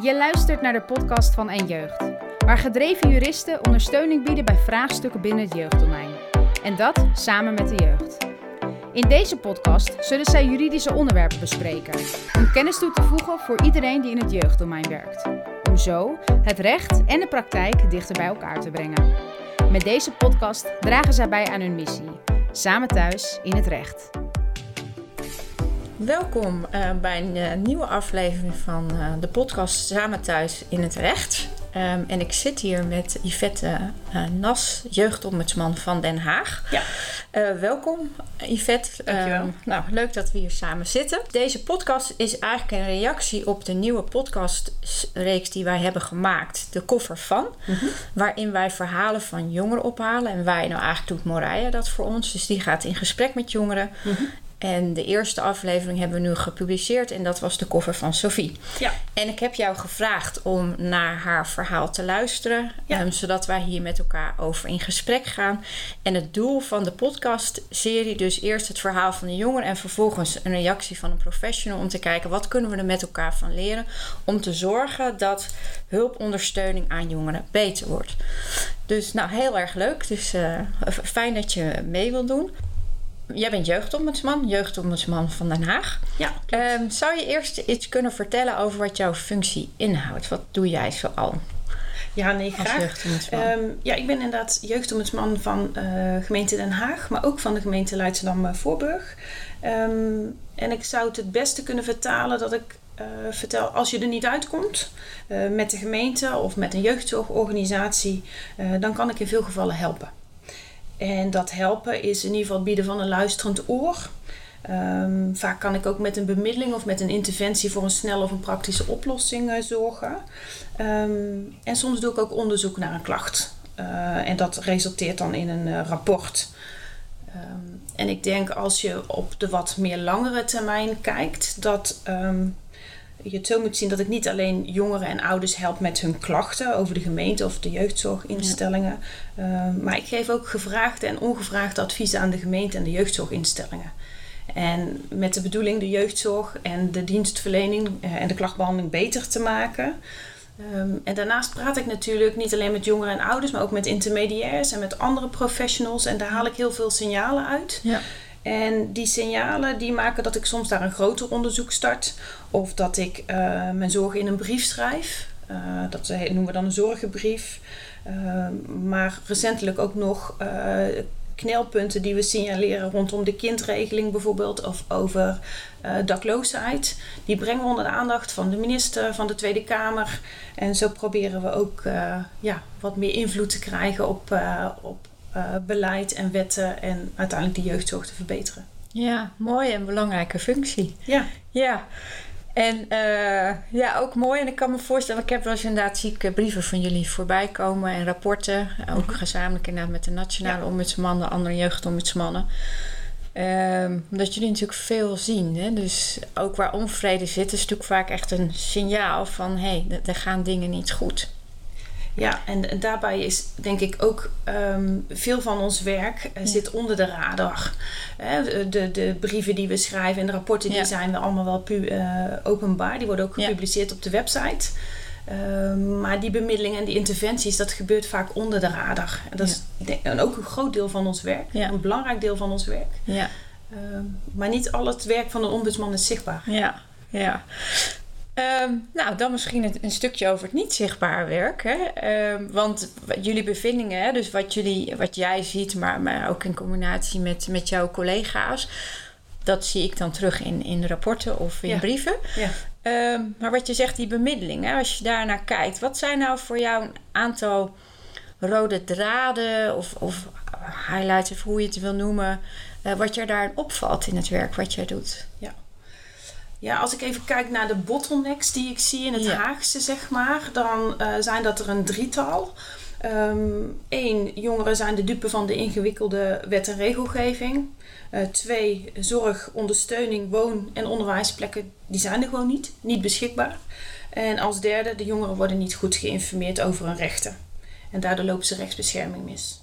Je luistert naar de podcast van En Jeugd, waar gedreven juristen ondersteuning bieden bij vraagstukken binnen het jeugddomein. En dat samen met de jeugd. In deze podcast zullen zij juridische onderwerpen bespreken, om kennis toe te voegen voor iedereen die in het jeugddomein werkt. Om zo het recht en de praktijk dichter bij elkaar te brengen. Met deze podcast dragen zij bij aan hun missie, samen thuis in het recht. Welkom uh, bij een uh, nieuwe aflevering van uh, de podcast Samen Thuis in het Recht. Um, en ik zit hier met Yvette Nas, jeugdombudsman van Den Haag. Ja. welkom Yvette. Dankjewel. Um, nou, leuk dat we hier samen zitten. Deze podcast is eigenlijk een reactie op de nieuwe podcastreeks die wij hebben gemaakt. De koffer van. -hmm. Waarin wij verhalen van jongeren ophalen. En wij, nou eigenlijk doet Moraya dat voor ons. Dus die gaat in gesprek met jongeren. Mm -hmm. En de eerste aflevering hebben we nu gepubliceerd en dat was de koffer van Sophie. Ja. En ik heb jou gevraagd om naar haar verhaal te luisteren, Ja. um, zodat wij hier met elkaar over in gesprek gaan. En het doel van de podcastserie, dus eerst het verhaal van de jongen en vervolgens een reactie van een professional om te kijken wat kunnen we er met elkaar van leren om te zorgen dat hulpondersteuning aan jongeren beter wordt. Dus nou, heel erg leuk. Dus uh, fijn dat je mee wilt doen. Jij bent jeugdombudsman, jeugdombudsman van Den Haag. Ja, um, zou je eerst iets kunnen vertellen over wat jouw functie inhoudt? Wat doe jij zoal? Ja, nee, graag. Um, ja, ik ben inderdaad jeugdombudsman van uh, gemeente Den Haag, maar ook van de gemeente Leidschendam-Voorburg. Um, en ik zou het het beste kunnen vertalen dat ik uh, vertel, als je er niet uitkomt uh, met de gemeente of met een jeugdzorgorganisatie, dan kan ik in veel gevallen helpen. En dat helpen is in ieder geval bieden van een luisterend oor. Um, vaak kan ik ook met een bemiddeling of met een interventie voor een snelle of een praktische oplossing uh, zorgen. Um, en soms doe ik ook onderzoek naar een klacht. Uh, en dat resulteert dan in een uh, rapport. Um, en ik denk als je op de wat meer langere termijn kijkt, dat je het zo moet zien dat ik niet alleen jongeren en ouders help met hun klachten over de gemeente of de jeugdzorginstellingen. Uh, maar ik geef ook gevraagde en ongevraagde adviezen aan de gemeente en de jeugdzorginstellingen. En met de bedoeling de jeugdzorg en de dienstverlening uh, en de klachtbehandeling beter te maken. Um, en daarnaast praat ik natuurlijk niet alleen met jongeren en ouders, maar ook met intermediairs en met andere professionals. En daar haal ik heel veel signalen uit. Ja. En die signalen die maken dat ik soms daar een groter onderzoek start. Of dat ik uh, mijn zorgen in een brief schrijf. Uh, dat noemen we dan een zorgenbrief. Uh, maar recentelijk ook nog knelpunten die we signaleren rondom de kindregeling bijvoorbeeld. Of over dakloosheid. Die brengen we onder de aandacht van de minister, van de Tweede Kamer. En zo proberen we ook ja, wat meer invloed te krijgen op, op uh, beleid en wetten en uiteindelijk de jeugdzorg te verbeteren. Ja, mooie en belangrijke functie. Ja. Ja. En uh, ja, ook mooi. En ik kan me voorstellen, ik heb wel eens inderdaad zie ik brieven van jullie voorbij komen en rapporten. Ook mm -hmm. gezamenlijk inderdaad met de nationale ja. ombudsman, de andere jeugdombudsmannen. Um, omdat jullie natuurlijk veel zien. Hè? Dus ook waar onvrede zit, is natuurlijk vaak echt een signaal van hé, hey, er gaan dingen niet goed. Ja, en, daarbij is denk ik ook um, veel van ons werk uh, zit onder de radar. Uh, de, de brieven die we schrijven en de rapporten die zijn allemaal wel pu- uh, openbaar. Die worden ook gepubliceerd op de website. Uh, maar die bemiddeling en die interventies, dat gebeurt vaak onder de radar. En dat is denk, en ook een groot deel van ons werk. Een belangrijk deel van ons werk. Ja. maar niet al het werk van een ombudsman is zichtbaar. Ja, ja. Um, nou, dan misschien een, een, stukje over het niet zichtbaar werk. Hè? Um, want jullie bevindingen, hè, dus wat, jullie, wat jij ziet, maar, maar ook in combinatie met, met jouw collega's, dat zie ik dan terug in, in rapporten of in ja. brieven. Ja. Um, maar wat je zegt, die bemiddeling, hè, als je daarnaar kijkt, wat zijn nou voor jou een aantal rode draden of, of highlights, of hoe je het wil noemen, uh, wat je daarin opvalt in het werk wat jij doet? Ja. Ja, als ik even kijk naar de bottlenecks die ik zie in het Ja. Haagse, zeg maar, dan eh, zijn dat er een drietal. Eén, jongeren zijn de dupe van de ingewikkelde wet en regelgeving. Eh, twee, zorg, ondersteuning, woon- en onderwijsplekken, die zijn er gewoon niet, niet beschikbaar. En als derde, de jongeren worden niet goed geïnformeerd over hun rechten. En daardoor lopen ze rechtsbescherming mis.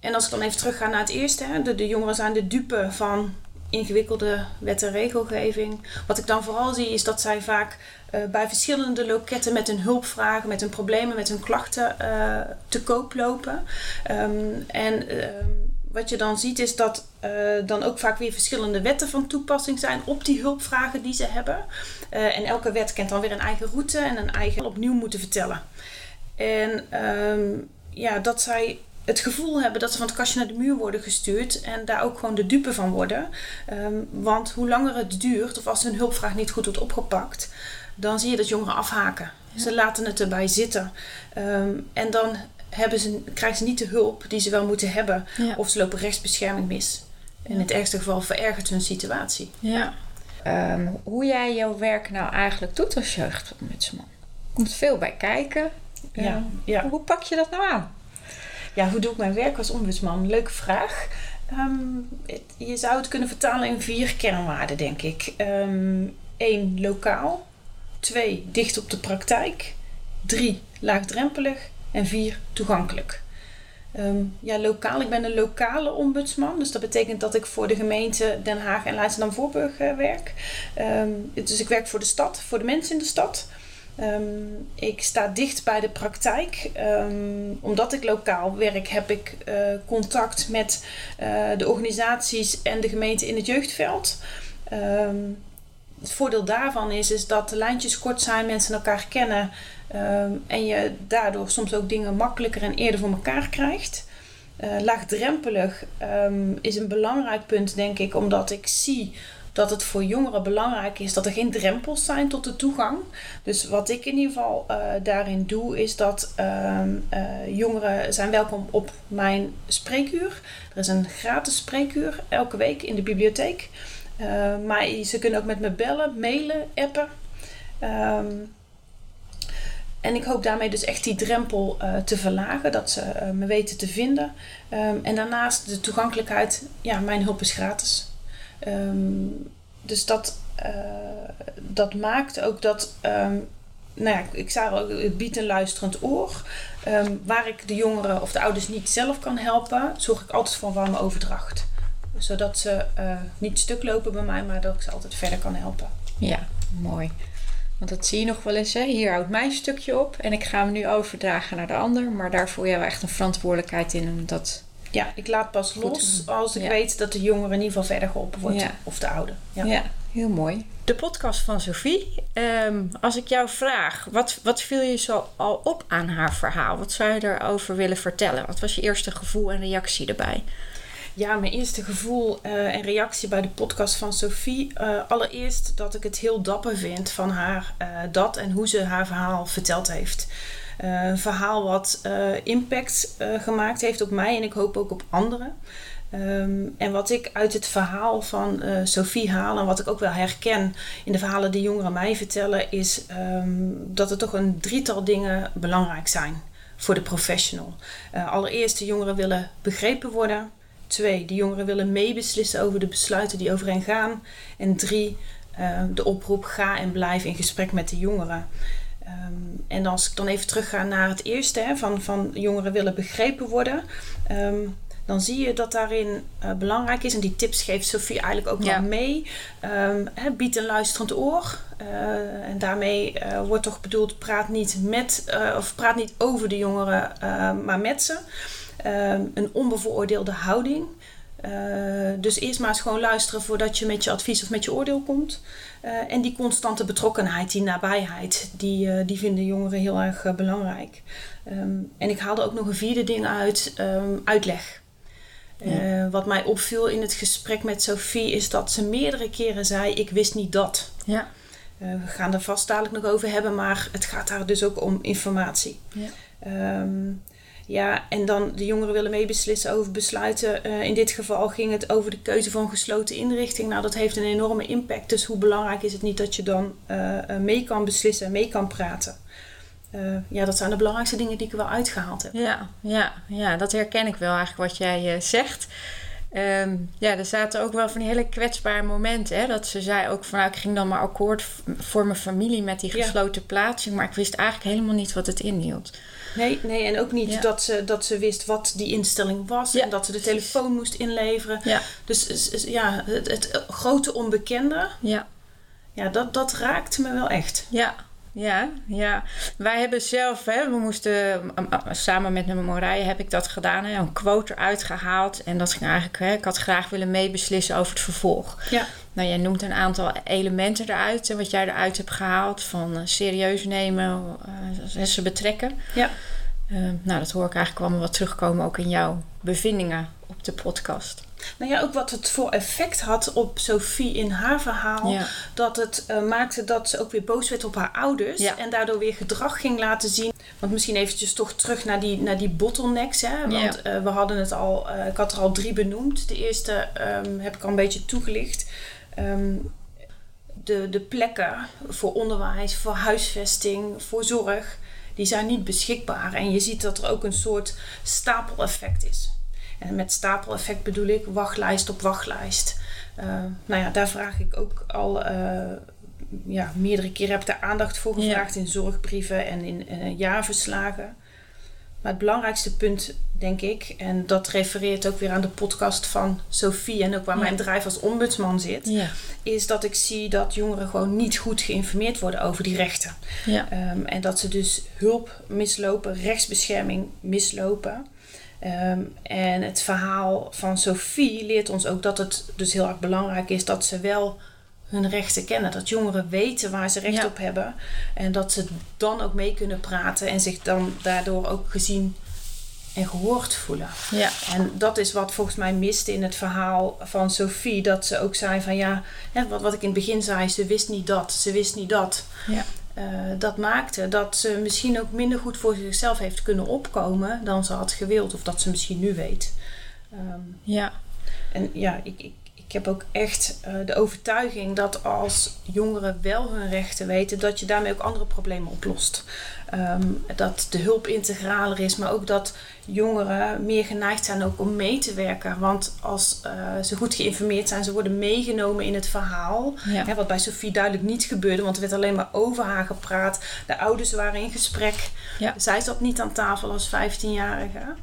En als ik dan even terug ga naar het eerste, hè, de, de jongeren zijn de dupe van ingewikkelde wet en regelgeving. Wat ik dan vooral zie is dat zij vaak bij verschillende loketten met hun hulpvragen, met hun problemen, met hun klachten te koop lopen. Ehm, en ehm, wat je dan ziet is dat dan ook vaak weer verschillende wetten van toepassing zijn op die hulpvragen die ze hebben. en elke wet kent dan weer een eigen route en een eigen opnieuw moeten vertellen. En ja, dat zij het gevoel hebben dat ze van het kastje naar de muur worden gestuurd en daar ook gewoon de dupe van worden. Ehm, want hoe langer het duurt, of als hun hulpvraag niet goed wordt opgepakt, dan zie je dat jongeren afhaken. Ze laten het erbij zitten. Ehm, en dan hebben ze, krijgen ze niet de hulp die ze wel moeten hebben, of ze lopen rechtsbescherming mis. In het ergste geval verergert hun situatie. Ja. Ehm, hoe jij jouw werk nou eigenlijk doet als jeugdombudsman. Komt veel bij kijken. Ja. ja. Hoe pak je dat nou aan? Ja, hoe doe ik mijn werk als ombudsman? Leuke vraag. Ehm, je zou het kunnen vertalen in vier kernwaarden, denk ik. Eén, ehm, lokaal. Twee, dicht op de praktijk. Drie, laagdrempelig. En vier, toegankelijk. Ehm, ja, lokaal. Ik ben een lokale ombudsman. Dus dat betekent dat ik voor de gemeente Den Haag en Leidschendam-Voorburg uh, werk. dus ik werk voor de stad, voor de mensen in de stad. Ehm, ik sta dicht bij de praktijk. Ehm, omdat ik lokaal werk, heb ik uh, contact met uh, de organisaties en de gemeente in het jeugdveld. Um, het voordeel daarvan is, is dat de lijntjes kort zijn, mensen elkaar kennen en je daardoor soms ook dingen makkelijker en eerder voor elkaar krijgt. Uh, laagdrempelig is een belangrijk punt, denk ik, omdat ik zie dat het voor jongeren belangrijk is dat er geen drempels zijn tot de toegang. Dus wat ik in ieder geval uh, daarin doe, is dat uh, uh, jongeren zijn welkom op mijn spreekuur. Er is een gratis spreekuur elke week in de bibliotheek. Eh, maar ze kunnen ook met me bellen, mailen, appen. Um, en ik hoop daarmee dus echt die drempel uh, te verlagen, dat ze uh, me weten te vinden. Um, en daarnaast de toegankelijkheid, ja, mijn hulp is gratis. Um, dus dat, uh, dat maakt ook dat, um, nou ja, ik zei al, het biedt een luisterend oor. Um, waar ik de jongeren of de ouders niet zelf kan helpen, zorg ik altijd voor warme overdracht. Zodat ze uh, niet stuk lopen bij mij, maar dat ik ze altijd verder kan helpen. Ja, mooi. Want dat zie je nog wel eens. Hè? Hier houdt mijn stukje op en ik ga hem nu overdragen naar de ander. Maar daar voel je wel echt een verantwoordelijkheid in om dat ja, ik laat pas los als ik weet dat de jongere in ieder geval verder geholpen wordt. Of de oude. Ja. ja. heel mooi. De podcast van Sophie. Ehm, als ik jou vraag, wat, wat viel je zo al op aan haar verhaal? Wat zou je erover willen vertellen? Wat was je eerste gevoel en reactie erbij? Ja, mijn eerste gevoel uh, en reactie bij de podcast van Sophie. Uh, allereerst dat ik het heel dapper vind van haar uh, dat en hoe ze haar verhaal verteld heeft. Eh, een verhaal wat eh, impact eh, gemaakt heeft op mij en ik hoop ook op anderen. Ehm, en wat ik uit het verhaal van Sophie haal en wat ik ook wel herken in de verhalen die jongeren mij vertellen, is ehm, dat er toch een drietal dingen belangrijk zijn voor de professional. allereerst, de jongeren willen begrepen worden. Twee, de jongeren willen meebeslissen over de besluiten die over hen gaan. En drie, de oproep ga en blijf in gesprek met de jongeren. Um, en als ik dan even terugga naar het eerste, hè, van, van jongeren willen begrepen worden, um, dan zie je dat daarin uh, belangrijk is, en die tips geeft Sophie eigenlijk ook wel mee, um, hè, bied een luisterend oor. Uh, en daarmee uh, wordt toch bedoeld, praat niet met, of praat niet over de jongeren, maar met ze. een onbevooroordeelde houding. Uh, dus eerst maar eens gewoon luisteren voordat je met je advies of met je oordeel komt. Uh, en die constante betrokkenheid, die nabijheid, die, uh, die vinden jongeren heel erg belangrijk. Um, en ik haalde ook nog een vierde ding uit, um, uitleg. Ja. wat mij opviel in het gesprek met Sophie is dat ze meerdere keren zei: Ik wist niet dat. Ja. we gaan er vast dadelijk nog over hebben, maar het gaat daar dus ook om informatie. Ja. Um, ja, en dan de jongeren willen meebeslissen over besluiten. Uh, in dit geval ging het over de keuze van gesloten inrichting. Nou, dat heeft een enorme impact. Dus hoe belangrijk is het niet dat je dan uh, mee kan beslissen en mee kan praten? Ja, dat zijn de belangrijkste dingen die ik er wel uitgehaald heb. Ja, ja, ja dat herken ik wel eigenlijk wat jij zegt. Um, ja, er zaten ook wel van die hele kwetsbare momenten. Hè? Dat ze zei ook van nou, ik ging dan maar akkoord voor mijn familie met die gesloten ja. plaatsing. Maar ik wist eigenlijk helemaal niet wat het inhield. Nee, nee en ook niet dat, ze, dat ze wist wat die instelling was. En dat ze de telefoon moest inleveren. Ja. Dus ja, het, het grote onbekende. Ja. ja, dat, dat raakte me wel echt. Ja, ja, ja. Wij hebben zelf, hè, we moesten samen met mijn heb ik dat gedaan, hè, een quote eruit gehaald. En dat ging eigenlijk, hè, ik had graag willen meebeslissen over het vervolg. Ja. Nou, jij noemt een aantal elementen eruit, wat jij eruit hebt gehaald, van uh, serieus nemen, uh, ze betrekken. Ja. Uh, nou, dat hoor ik eigenlijk allemaal wat terugkomen ook in jouw bevindingen op de podcast. Nou ja, ook wat het voor effect had op Sophie in haar verhaal. Dat het uh, maakte dat ze ook weer boos werd op haar ouders. En daardoor weer gedrag ging laten zien. Want misschien eventjes toch terug naar die, naar die bottlenecks. Hè? Want uh, we hadden het al, uh, ik had er al drie benoemd. De eerste um, heb ik al een beetje toegelicht. Um, de, de plekken voor onderwijs, voor huisvesting, voor zorg, die zijn niet beschikbaar. En je ziet dat er ook een soort stapeleffect is. En met stapeleffect bedoel ik wachtlijst op wachtlijst. Uh, nou ja, daar vraag ik ook al uh, ja, meerdere keren heb ik daar aandacht voor gevraagd in zorgbrieven en in uh, jaarverslagen. Maar het belangrijkste punt, denk ik, en dat refereert ook weer aan de podcast van Sophie en ook waar mijn bedrijf als ombudsman zit, ja. is dat ik zie dat jongeren gewoon niet goed geïnformeerd worden over die rechten. Um, en dat ze dus hulp mislopen, rechtsbescherming mislopen. Um, en het verhaal van Sophie leert ons ook dat het dus heel erg belangrijk is dat ze wel hun rechten kennen. Dat jongeren weten waar ze recht op hebben. En dat ze dan ook mee kunnen praten en zich dan daardoor ook gezien en gehoord voelen. Ja. En dat is wat volgens mij miste in het verhaal van Sophie. Dat ze ook zei van ja, wat, wat ik in het begin zei, ze wist niet dat, ze wist niet dat. Ja. Uh, dat maakte dat ze misschien ook minder goed voor zichzelf heeft kunnen opkomen dan ze had gewild, of dat ze misschien nu weet. Um, ja. En ja, ik, ik, ik heb ook echt uh, de overtuiging dat als jongeren wel hun rechten weten, dat je daarmee ook andere problemen oplost. Um, dat de hulp integraler is, maar ook dat jongeren meer geneigd zijn ook om mee te werken. Want als uh, ze goed geïnformeerd zijn, ze worden meegenomen in het verhaal. Hè, wat bij Sophie duidelijk niet gebeurde, want er werd alleen maar over haar gepraat. De ouders waren in gesprek. Ja. Zij zat niet aan tafel als 15-jarige.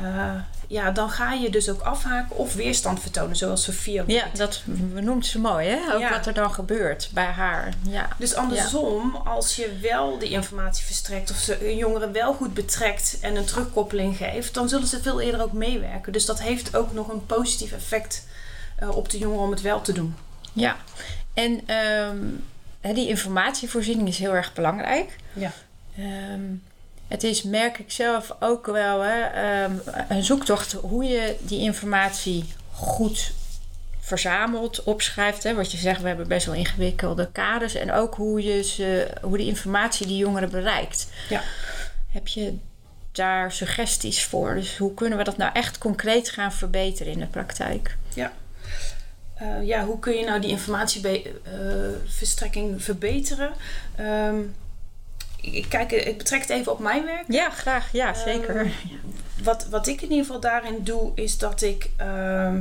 Uh, ja, dan ga je dus ook afhaken of weerstand vertonen, zoals Sofia Ja, dat noemt ze mooi, hè? Ook wat er dan gebeurt bij haar. Ja. Dus andersom, als je wel die informatie verstrekt of ze jongeren wel goed betrekt en een terugkoppeling geeft, dan zullen ze veel eerder ook meewerken. Dus dat heeft ook nog een positief effect uh, op de jongeren om het wel te doen. Ja, en um, die informatievoorziening is heel erg belangrijk. Ja. Um, het is, merk ik zelf ook wel, hè, ehm, een zoektocht hoe je die informatie goed verzamelt, opschrijft. Hè. Wat je zegt, we hebben best wel ingewikkelde kaders. En ook hoe, je ze, hoe die informatie die jongeren bereikt. Ja. Heb je daar suggesties voor? Dus hoe kunnen we dat nou echt concreet gaan verbeteren in de praktijk? Ja. Uh, ja, hoe kun je nou die informatieverstrekking uh, verbeteren? Um, ik, kijk, ik betrek het even op mijn werk. Ja, graag. Ja, ehm, zeker. wat, wat ik in ieder geval daarin doe, is dat ik... Uh,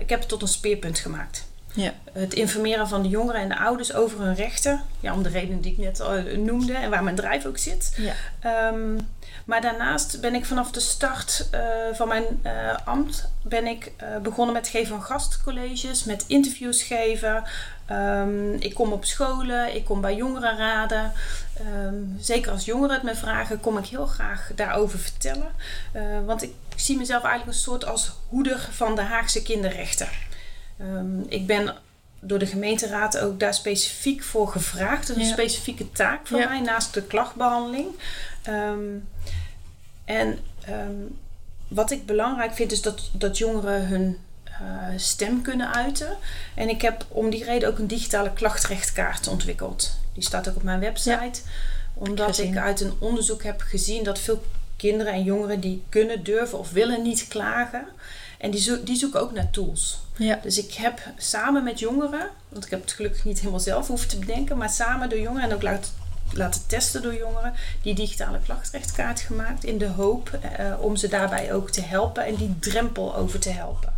ik heb het tot een speerpunt gemaakt. Ja. Het informeren van de jongeren en de ouders over hun rechten. Ja, om de reden die ik net al noemde en waar mijn bedrijf ook zit. Ja. Um, maar daarnaast ben ik vanaf de start uh, van mijn uh, ambt ben ik, uh, begonnen met geven van gastcolleges, met interviews geven. Um, ik kom op scholen, ik kom bij jongerenraden. Um, zeker als jongeren het me vragen, kom ik heel graag daarover vertellen. want ik zie mezelf eigenlijk een soort als hoeder van de Haagse kinderrechten. Um, ik ben door de gemeenteraad ook daar specifiek voor gevraagd. Dat is een specifieke taak van mij naast de klachtbehandeling. Um, en um, wat ik belangrijk vind is dat, dat jongeren hun uh, stem kunnen uiten. En ik heb om die reden ook een digitale klachtrechtkaart ontwikkeld. Die staat ook op mijn website. Omdat ik uit een onderzoek heb gezien dat veel kinderen en jongeren die kunnen, durven of willen niet klagen. En die, zo die zoeken ook naar tools. Ja. Dus ik heb samen met jongeren, want ik heb het gelukkig niet helemaal zelf hoeven te bedenken, maar samen door jongeren en ook laat, laten testen door jongeren, die digitale klachtrechtkaart gemaakt. In de hoop uh, om ze daarbij ook te helpen en die drempel over te helpen.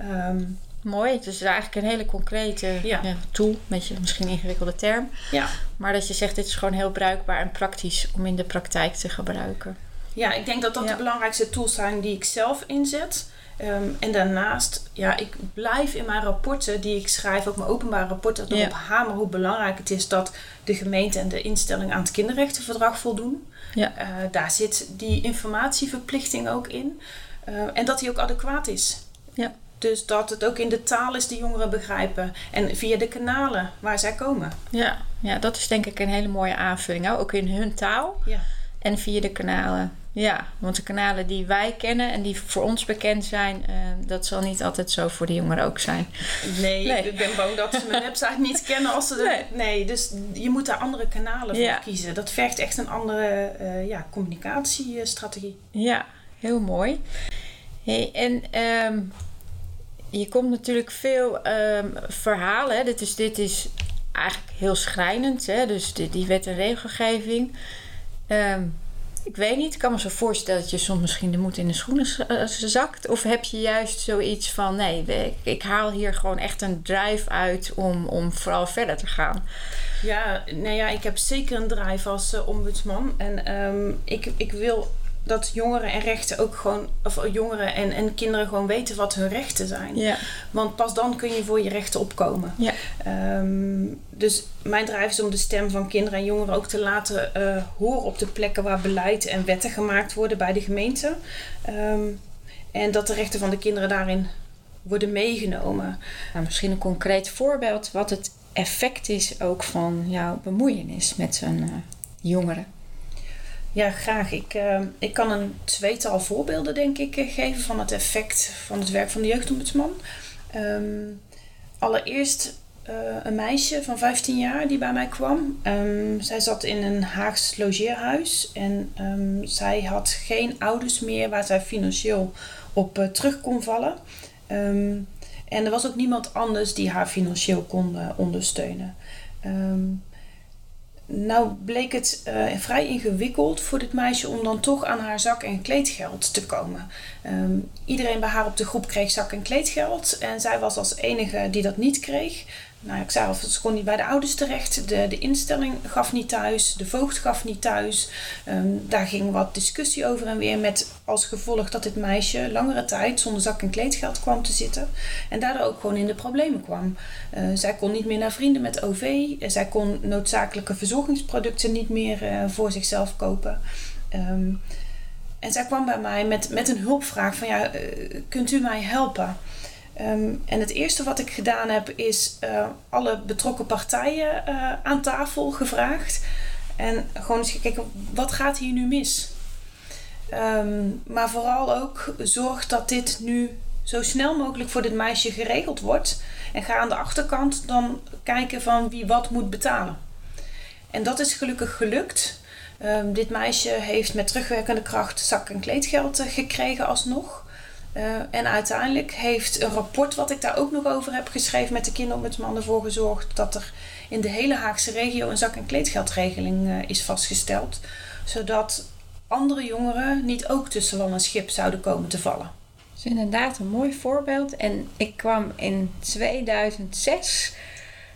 Um, Mooi, dus eigenlijk een hele concrete ja. Tool, met je misschien ingewikkelde term. Ja. Maar dat je zegt, dit is gewoon heel bruikbaar en praktisch om in de praktijk te gebruiken. Ja, ik denk dat dat de belangrijkste tools zijn die ik zelf inzet. Ehm, en daarnaast, ja, ik blijf in mijn rapporten die ik schrijf, ook mijn openbare rapporten, erop ja. hamer hoe belangrijk het is dat de gemeente en de instelling aan het kinderrechtenverdrag voldoen. Ja. Uh, daar zit die informatieverplichting ook in. Uh, en dat die ook adequaat is. Ja. Dus dat het ook in de taal is die jongeren begrijpen. En via de kanalen waar zij komen. Ja, ja dat is denk ik een hele mooie aanvulling. Ook in hun taal. Ja. En via de kanalen. Ja, want de kanalen die wij kennen en die voor ons bekend zijn, uh, dat zal niet altijd zo voor de jongeren ook zijn. Nee, ik ben bang dat ze mijn website niet kennen als ze nee. nee, dus je moet daar andere kanalen voor kiezen. Dat vergt echt een andere uh, ja, communicatiestrategie. Ja, heel mooi. Hey, en um, je komt natuurlijk veel um, verhalen. Hè? Dit, is, dit is eigenlijk heel schrijnend. Hè? Dus die, die wet en regelgeving. Um, ik weet niet, ik kan me zo voorstellen dat je soms misschien de moed in de schoenen eh, zakt. Of heb je juist zoiets van: nee, ik haal hier gewoon echt een drive uit om, om vooral verder te gaan? Ja, nou ja, ik heb zeker een drive als uh, ombudsman. En um, ik, ik wil dat jongeren en rechten ook gewoon, of jongeren en, en kinderen gewoon weten wat hun rechten zijn. Ja. Want pas dan kun je voor je rechten opkomen. Ja. Um, dus mijn drijf is om de stem van kinderen en jongeren ook te laten uh, horen op de plekken waar beleid en wetten gemaakt worden bij de gemeente. Um, en dat de rechten van de kinderen daarin worden meegenomen. Nou, misschien een concreet voorbeeld wat het effect is ook van jouw bemoeienis met zo'n uh, jongeren. Ja, graag. Ik, uh, ik kan een tweetal voorbeelden, denk ik, eh, geven van het effect van het werk van de jeugdombudsman. Um, allereerst uh, een meisje van 15 jaar die bij mij kwam. Um, zij zat in een Haags logeerhuis en zij had geen ouders meer waar zij financieel op uh, terug kon vallen. en er was ook niemand anders die haar financieel kon ondersteunen. Nou bleek het uh, vrij ingewikkeld voor dit meisje om dan toch aan haar zak- en kleedgeld te komen. Um, iedereen bij haar op de groep kreeg zak- en kleedgeld en zij was als enige die dat niet kreeg nou, ik zei al, het kon niet bij de ouders terecht. De, de instelling gaf niet thuis. De voogd gaf niet thuis. Ehm, daar ging wat discussie over en weer met als gevolg dat dit meisje langere tijd zonder zak- en kleedgeld kwam te zitten. En daardoor ook gewoon in de problemen kwam. Uh, zij kon niet meer naar vrienden met OV. zij kon noodzakelijke verzorgingsproducten niet meer uh, voor zichzelf kopen. Um, en zij kwam bij mij met, met een hulpvraag van ja, kunt u mij helpen? Um, en het eerste wat ik gedaan heb is uh, alle betrokken partijen uh, aan tafel gevraagd. En gewoon eens gekeken, wat gaat hier nu mis? Um, maar vooral ook zorg dat dit nu zo snel mogelijk voor dit meisje geregeld wordt. En ga aan de achterkant dan kijken van wie wat moet betalen. En dat is gelukkig gelukt. Um, dit meisje heeft met terugwerkende kracht zak- en kleedgeld uh, gekregen alsnog. Uh, en uiteindelijk heeft een rapport wat ik daar ook nog over heb geschreven met de kinderombudsman ervoor gezorgd dat er in de hele Haagse regio een zak- en kleedgeldregeling uh, is vastgesteld. Zodat andere jongeren niet ook tussen wel een schip zouden komen te vallen. Dat is inderdaad een mooi voorbeeld. En ik kwam in 2006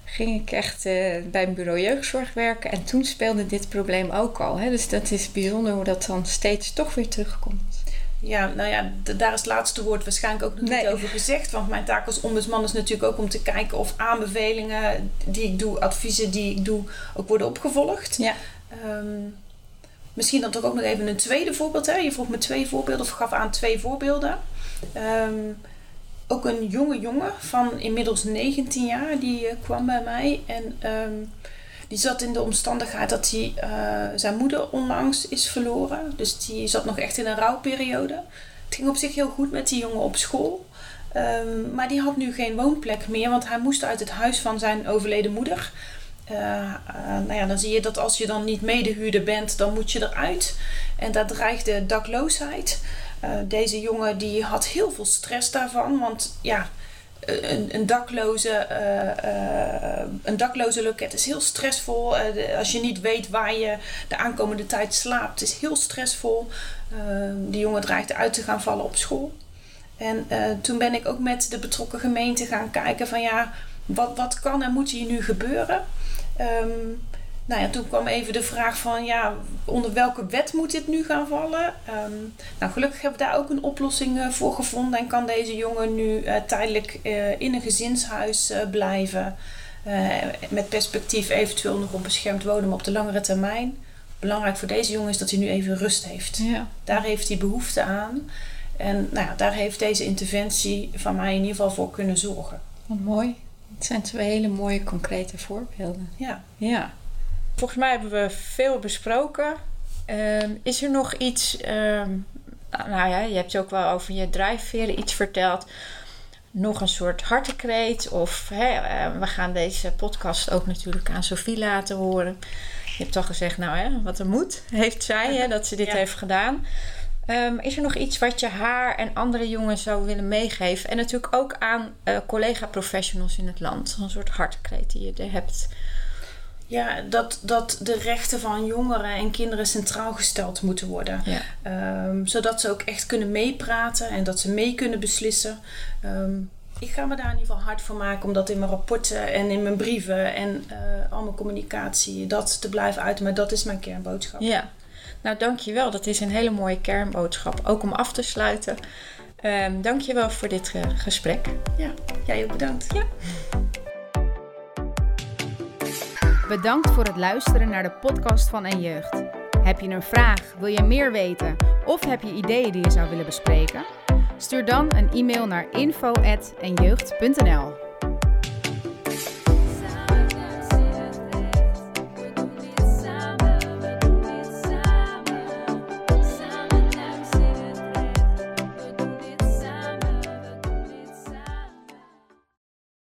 ging ik echt uh, bij een bureau jeugdzorg werken. En toen speelde dit probleem ook al. Hè? Dus dat is bijzonder hoe dat dan steeds toch weer terugkomt. Ja, nou ja, daar is het laatste woord waarschijnlijk ook nog niet over gezegd. Want mijn taak als ombudsman is natuurlijk ook om te kijken of aanbevelingen die ik doe, adviezen die ik doe, ook worden opgevolgd. Ja. Um, misschien dan toch ook nog even een tweede voorbeeld. Hè? Je vroeg me twee voorbeelden of gaf aan twee voorbeelden. Um, ook een jonge jongen van inmiddels 19 jaar, die uh, kwam bij mij. En um, die zat in de omstandigheid dat hij uh, zijn moeder onlangs is verloren. Dus die zat nog echt in een rouwperiode. Het ging op zich heel goed met die jongen op school. Um, maar die had nu geen woonplek meer, want hij moest uit het huis van zijn overleden moeder. Uh, nou ja, dan zie je dat als je dan niet medehuurder bent, dan moet je eruit. En daar dreigde dakloosheid. Deze jongen die had heel veel stress daarvan, want ja, een, een, dakloze, uh, een dakloze loket is heel stressvol. Als je niet weet waar je de aankomende tijd slaapt, is heel stressvol. die jongen dreigt uit te gaan vallen op school. En toen ben ik ook met de betrokken gemeente gaan kijken van ja, wat, wat kan en moet hier nu gebeuren? Um, nou ja, toen kwam even de vraag van ja, onder welke wet moet dit nu gaan vallen? Ehm, nou, gelukkig hebben we daar ook een oplossing uh, voor gevonden en kan deze jongen nu uh, tijdelijk uh, in een gezinshuis blijven. met perspectief eventueel nog op beschermd wonen, op de langere termijn. Belangrijk voor deze jongen is dat hij nu even rust heeft. Ja. Daar heeft hij behoefte aan. En nou ja, daar heeft deze interventie van mij in ieder geval voor kunnen zorgen. Wat mooi. Het zijn twee hele mooie concrete voorbeelden. Ja. ja. Volgens mij hebben we veel besproken. Ehm, is er nog iets, ehm, nou ja, je hebt ook wel over je drijfveren iets verteld. Nog een soort hartekreet of hè, ehm, we gaan deze podcast ook natuurlijk aan Sophie laten horen. Je hebt toch gezegd, nou hè, wat er moet, heeft zij, hè, dat ze dit heeft gedaan. is er nog iets wat je haar en andere jongens zou willen meegeven? En natuurlijk ook aan uh, collega-professionals in het land. Een soort hartekreet die je er hebt ja, dat, dat de rechten van jongeren en kinderen centraal gesteld moeten worden. Ehm, zodat ze ook echt kunnen meepraten en dat ze mee kunnen beslissen. Ehm, ik ga me daar in ieder geval hard voor maken om dat in mijn rapporten en in mijn brieven en uh, al mijn communicatie dat te blijven uiten. Maar dat is mijn kernboodschap. Ja, nou dankjewel. Dat is een hele mooie kernboodschap. Ook om af te sluiten. Um, dankjewel voor dit uh, gesprek. Ja, jij ook bedankt. Ja. Bedankt voor het luisteren naar de podcast van En Jeugd. Heb je een vraag, wil je meer weten of heb je ideeën die je zou willen bespreken? Stuur dan een e-mail naar info@enjeugd.nl.